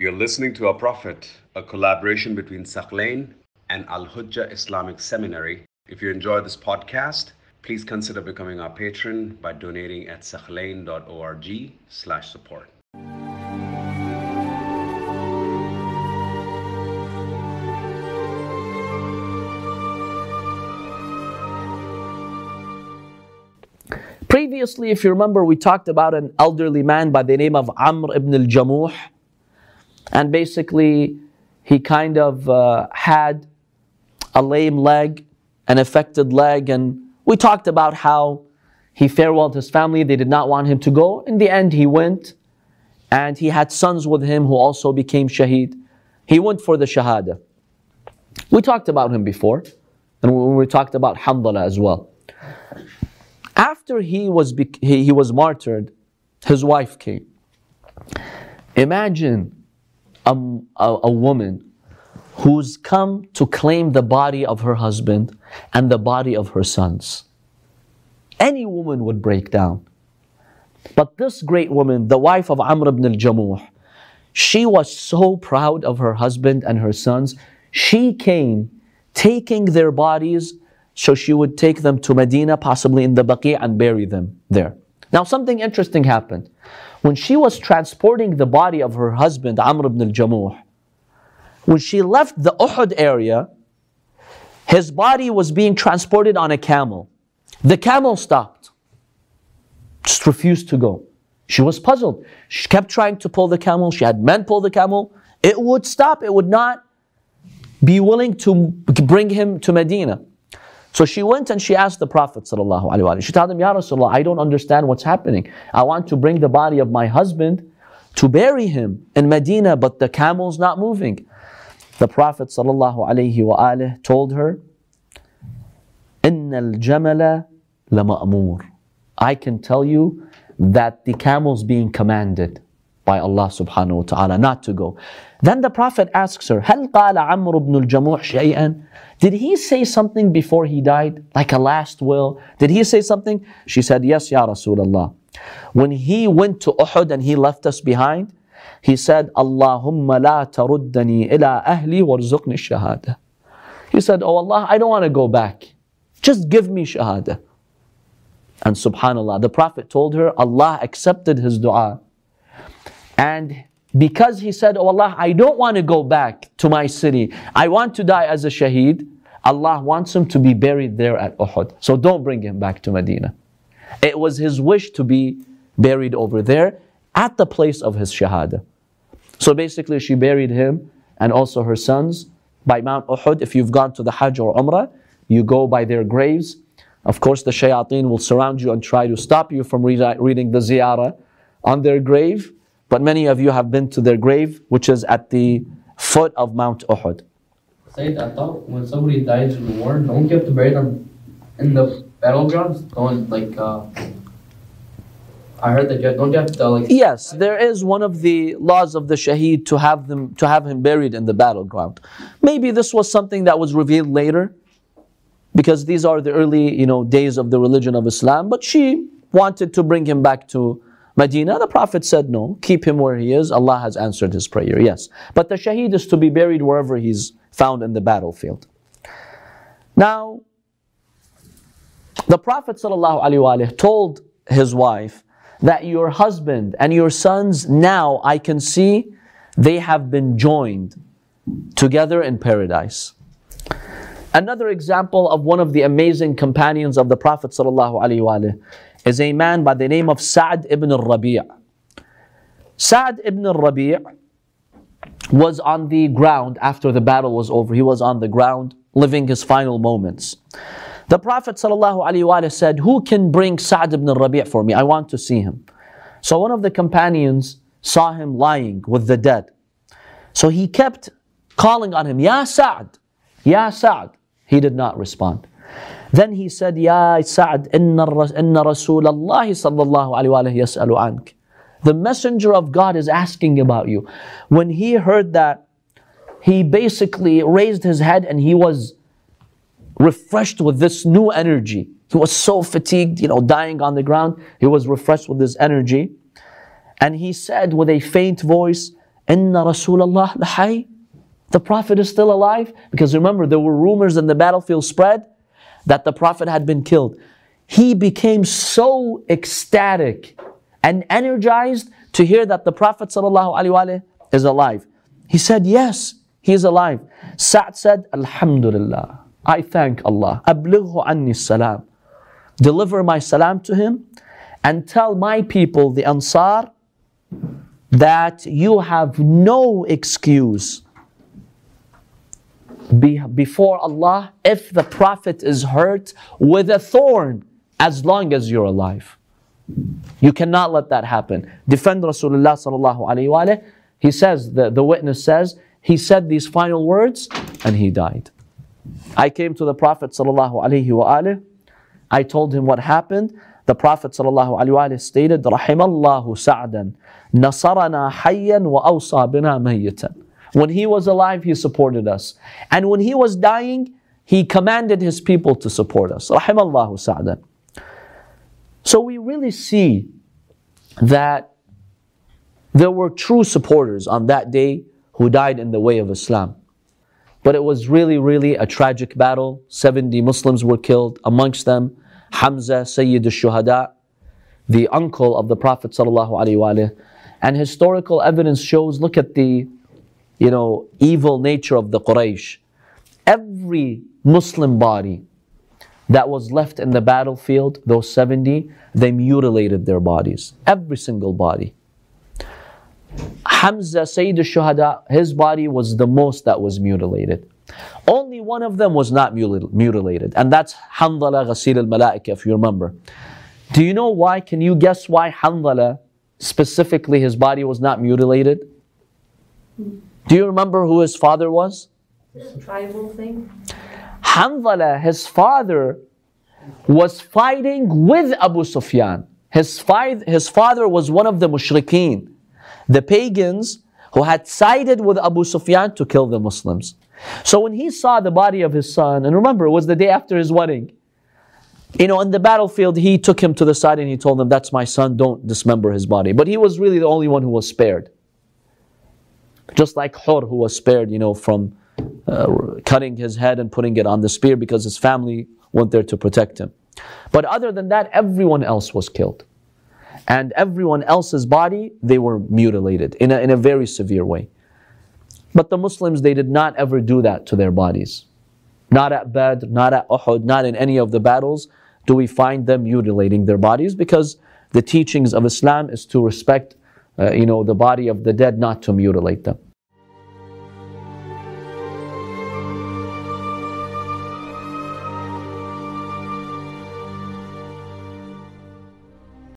You're listening to Our Prophet, a collaboration between Thaqlain and Al Hujjah Islamic Seminary. If you enjoy this podcast, please consider becoming our patron by donating at thaqlain.org slash support. Previously, if you remember, we talked about an elderly man by the name of Amr ibn al-Jamuh. And basically, he kind of uh, had a lame leg, an affected leg, and we talked about how he farewelled his family. They did not want him to go. In the end, he went, and he had sons with him who also became shaheed. He went for the shahada. We talked about him before, and we talked about Hamdallah as well. After he was, he, he was martyred, his wife came. Imagine a, a, a woman who's come to claim the body of her husband and the body of her sons. Any woman would break down. But this great woman, the wife of Amr ibn al-Jamuh, she was so proud of her husband and her sons. She came taking their bodies so she would take them to Medina, possibly in the Baqi, and bury them there. Now, something interesting happened. When she was transporting the body of her husband, Amr ibn al Jamuh, when she left the Uhud area, his body was being transported on a camel. The camel stopped, just refused to go. She was puzzled. She kept trying to pull the camel. She had men pull the camel. It would stop, it would not be willing to bring him to Medina. So she went and she asked the Prophet ﷺ. She told him, Ya Rasulullah, I don't understand what's happening. I want to bring the body of my husband to bury him in Medina, but the camel's not moving. The Prophet ﷺ told her, إن الجمل لمأمور. I can tell you that the camel's being commanded by Allah subhanahu wa ta'ala not to go. Then the Prophet asks her, هل قال عمرو بن الجموح شيئا did he say something before he died, like a last will? Did he say something? She said, Yes, Ya Rasulullah. When he went to Uhud and he left us behind, he said, Allahumma la taruddani ila ahli warzuqni shahada. He said, Oh Allah, I don't want to go back. Just give me shahada. And subhanAllah, the Prophet told her, Allah accepted his dua. And because he said, Oh Allah, I don't want to go back to my city. I want to die as a shaheed. Allah wants him to be buried there at Uhud. So don't bring him back to Medina. It was his wish to be buried over there at the place of his shahada. So basically, she buried him and also her sons by Mount Uhud. If you've gone to the Hajj or Umrah, you go by their graves. Of course, the shayateen will surround you and try to stop you from reading the ziyarah on their grave. But many of you have been to their grave, which is at the foot of Mount Uhud. Said, I thought when somebody dies in the war, don't you have to bury them in the battlegrounds? Don't like. Uh, I heard that you don't you have to like. Yes, there is one of the laws of the shaheed to have them to have him buried in the battleground. Maybe this was something that was revealed later, because these are the early you know days of the religion of Islam. But she wanted to bring him back to Medina, the Prophet said no, keep him where he is. Allah has answered his prayer, yes. But the shaheed is to be buried wherever he's found in the battlefield. Now, the Prophet ﷺ told his wife that your husband and your sons now I can see they have been joined together in paradise. Another example of one of the amazing companions of the Prophet ﷺ is a man by the name of Sa'd ibn al-Rabi'. Sa'd ibn al-Rabi' was on the ground after the battle was over. He was on the ground living his final moments. The Prophet ﷺ said, Who can bring Sa'd ibn al-Rabi' for me? I want to see him. So one of the companions saw him lying with the dead. So he kept calling on him, Ya Sa'd, Ya Sa'd. He did not respond. Then he said, Ya Sa'd, inna, inna Rasulullah sallallahu alayhi wa yas'alu ank. The messenger of God is asking about you. When he heard that, he basically raised his head and he was refreshed with this new energy. He was so fatigued, you know, dying on the ground. He was refreshed with this energy. And he said with a faint voice, Inna Rasulallah lahay. The Prophet is still alive? Because remember, there were rumors in the battlefield spread that the Prophet had been killed. He became so ecstatic and energized to hear that the Prophet is alive. He said, Yes, he is alive. Sa'd said, Alhamdulillah. I thank Allah. Ablighu anni salam. Deliver my salam to him and tell my people, the Ansar, that you have no excuse be, before Allah if the Prophet is hurt with a thorn as long as you're alive. You cannot let that happen. Defend Rasulullah sallallahu alayhi wa He says, the, the witness says, he said these final words and he died. I came to the Prophet sallallahu alayhi wa I told him what happened. The Prophet sallallahu alayhi wa stated, Rahimallahu sa'dan, nasarana hayyan wa awsa bina mayyitan. When he was alive, he supported us. And when he was dying, he commanded his people to support us. Rahimallahu sa'dan. So we really see that there were true supporters on that day who died in the way of Islam. But it was really, really a tragic battle. 70 Muslims were killed, amongst them Hamza, Sayyid al-Shuhada, the uncle of the Prophet And historical evidence shows, look at the, you know, evil nature of the Quraysh. Every Muslim body that was left in the battlefield, those 70, they mutilated their bodies. Every single body. Hamza, Sayyid al-Shuhada, his body was the most that was mutilated. Only one of them was not mutilated, and that's Hanzala Ghasil al-Malaika, if you remember. Do you know why? Can you guess why Hanzala, specifically his body was not mutilated? Do you remember who his father was? tribal thing? Hanzala, his father, was fighting with Abu Sufyan. His, fi- his father was one of the mushrikeen, the pagans who had sided with Abu Sufyan to kill the Muslims. So when he saw the body of his son, and remember, it was the day after his wedding, you know, in the battlefield, he took him to the side and he told him, That's my son, don't dismember his body. But he was really the only one who was spared. Just like Hur, who was spared, you know, from uh, cutting his head and putting it on the spear because his family went there to protect him. But other than that, everyone else was killed. And everyone else's body, they were mutilated in a, in a very severe way. But the Muslims, they did not ever do that to their bodies. Not at Badr, not at Uhud, not in any of the battles do we find them mutilating their bodies because the teachings of Islam is to respect, Uh, you know, the body of the dead, not to mutilate them.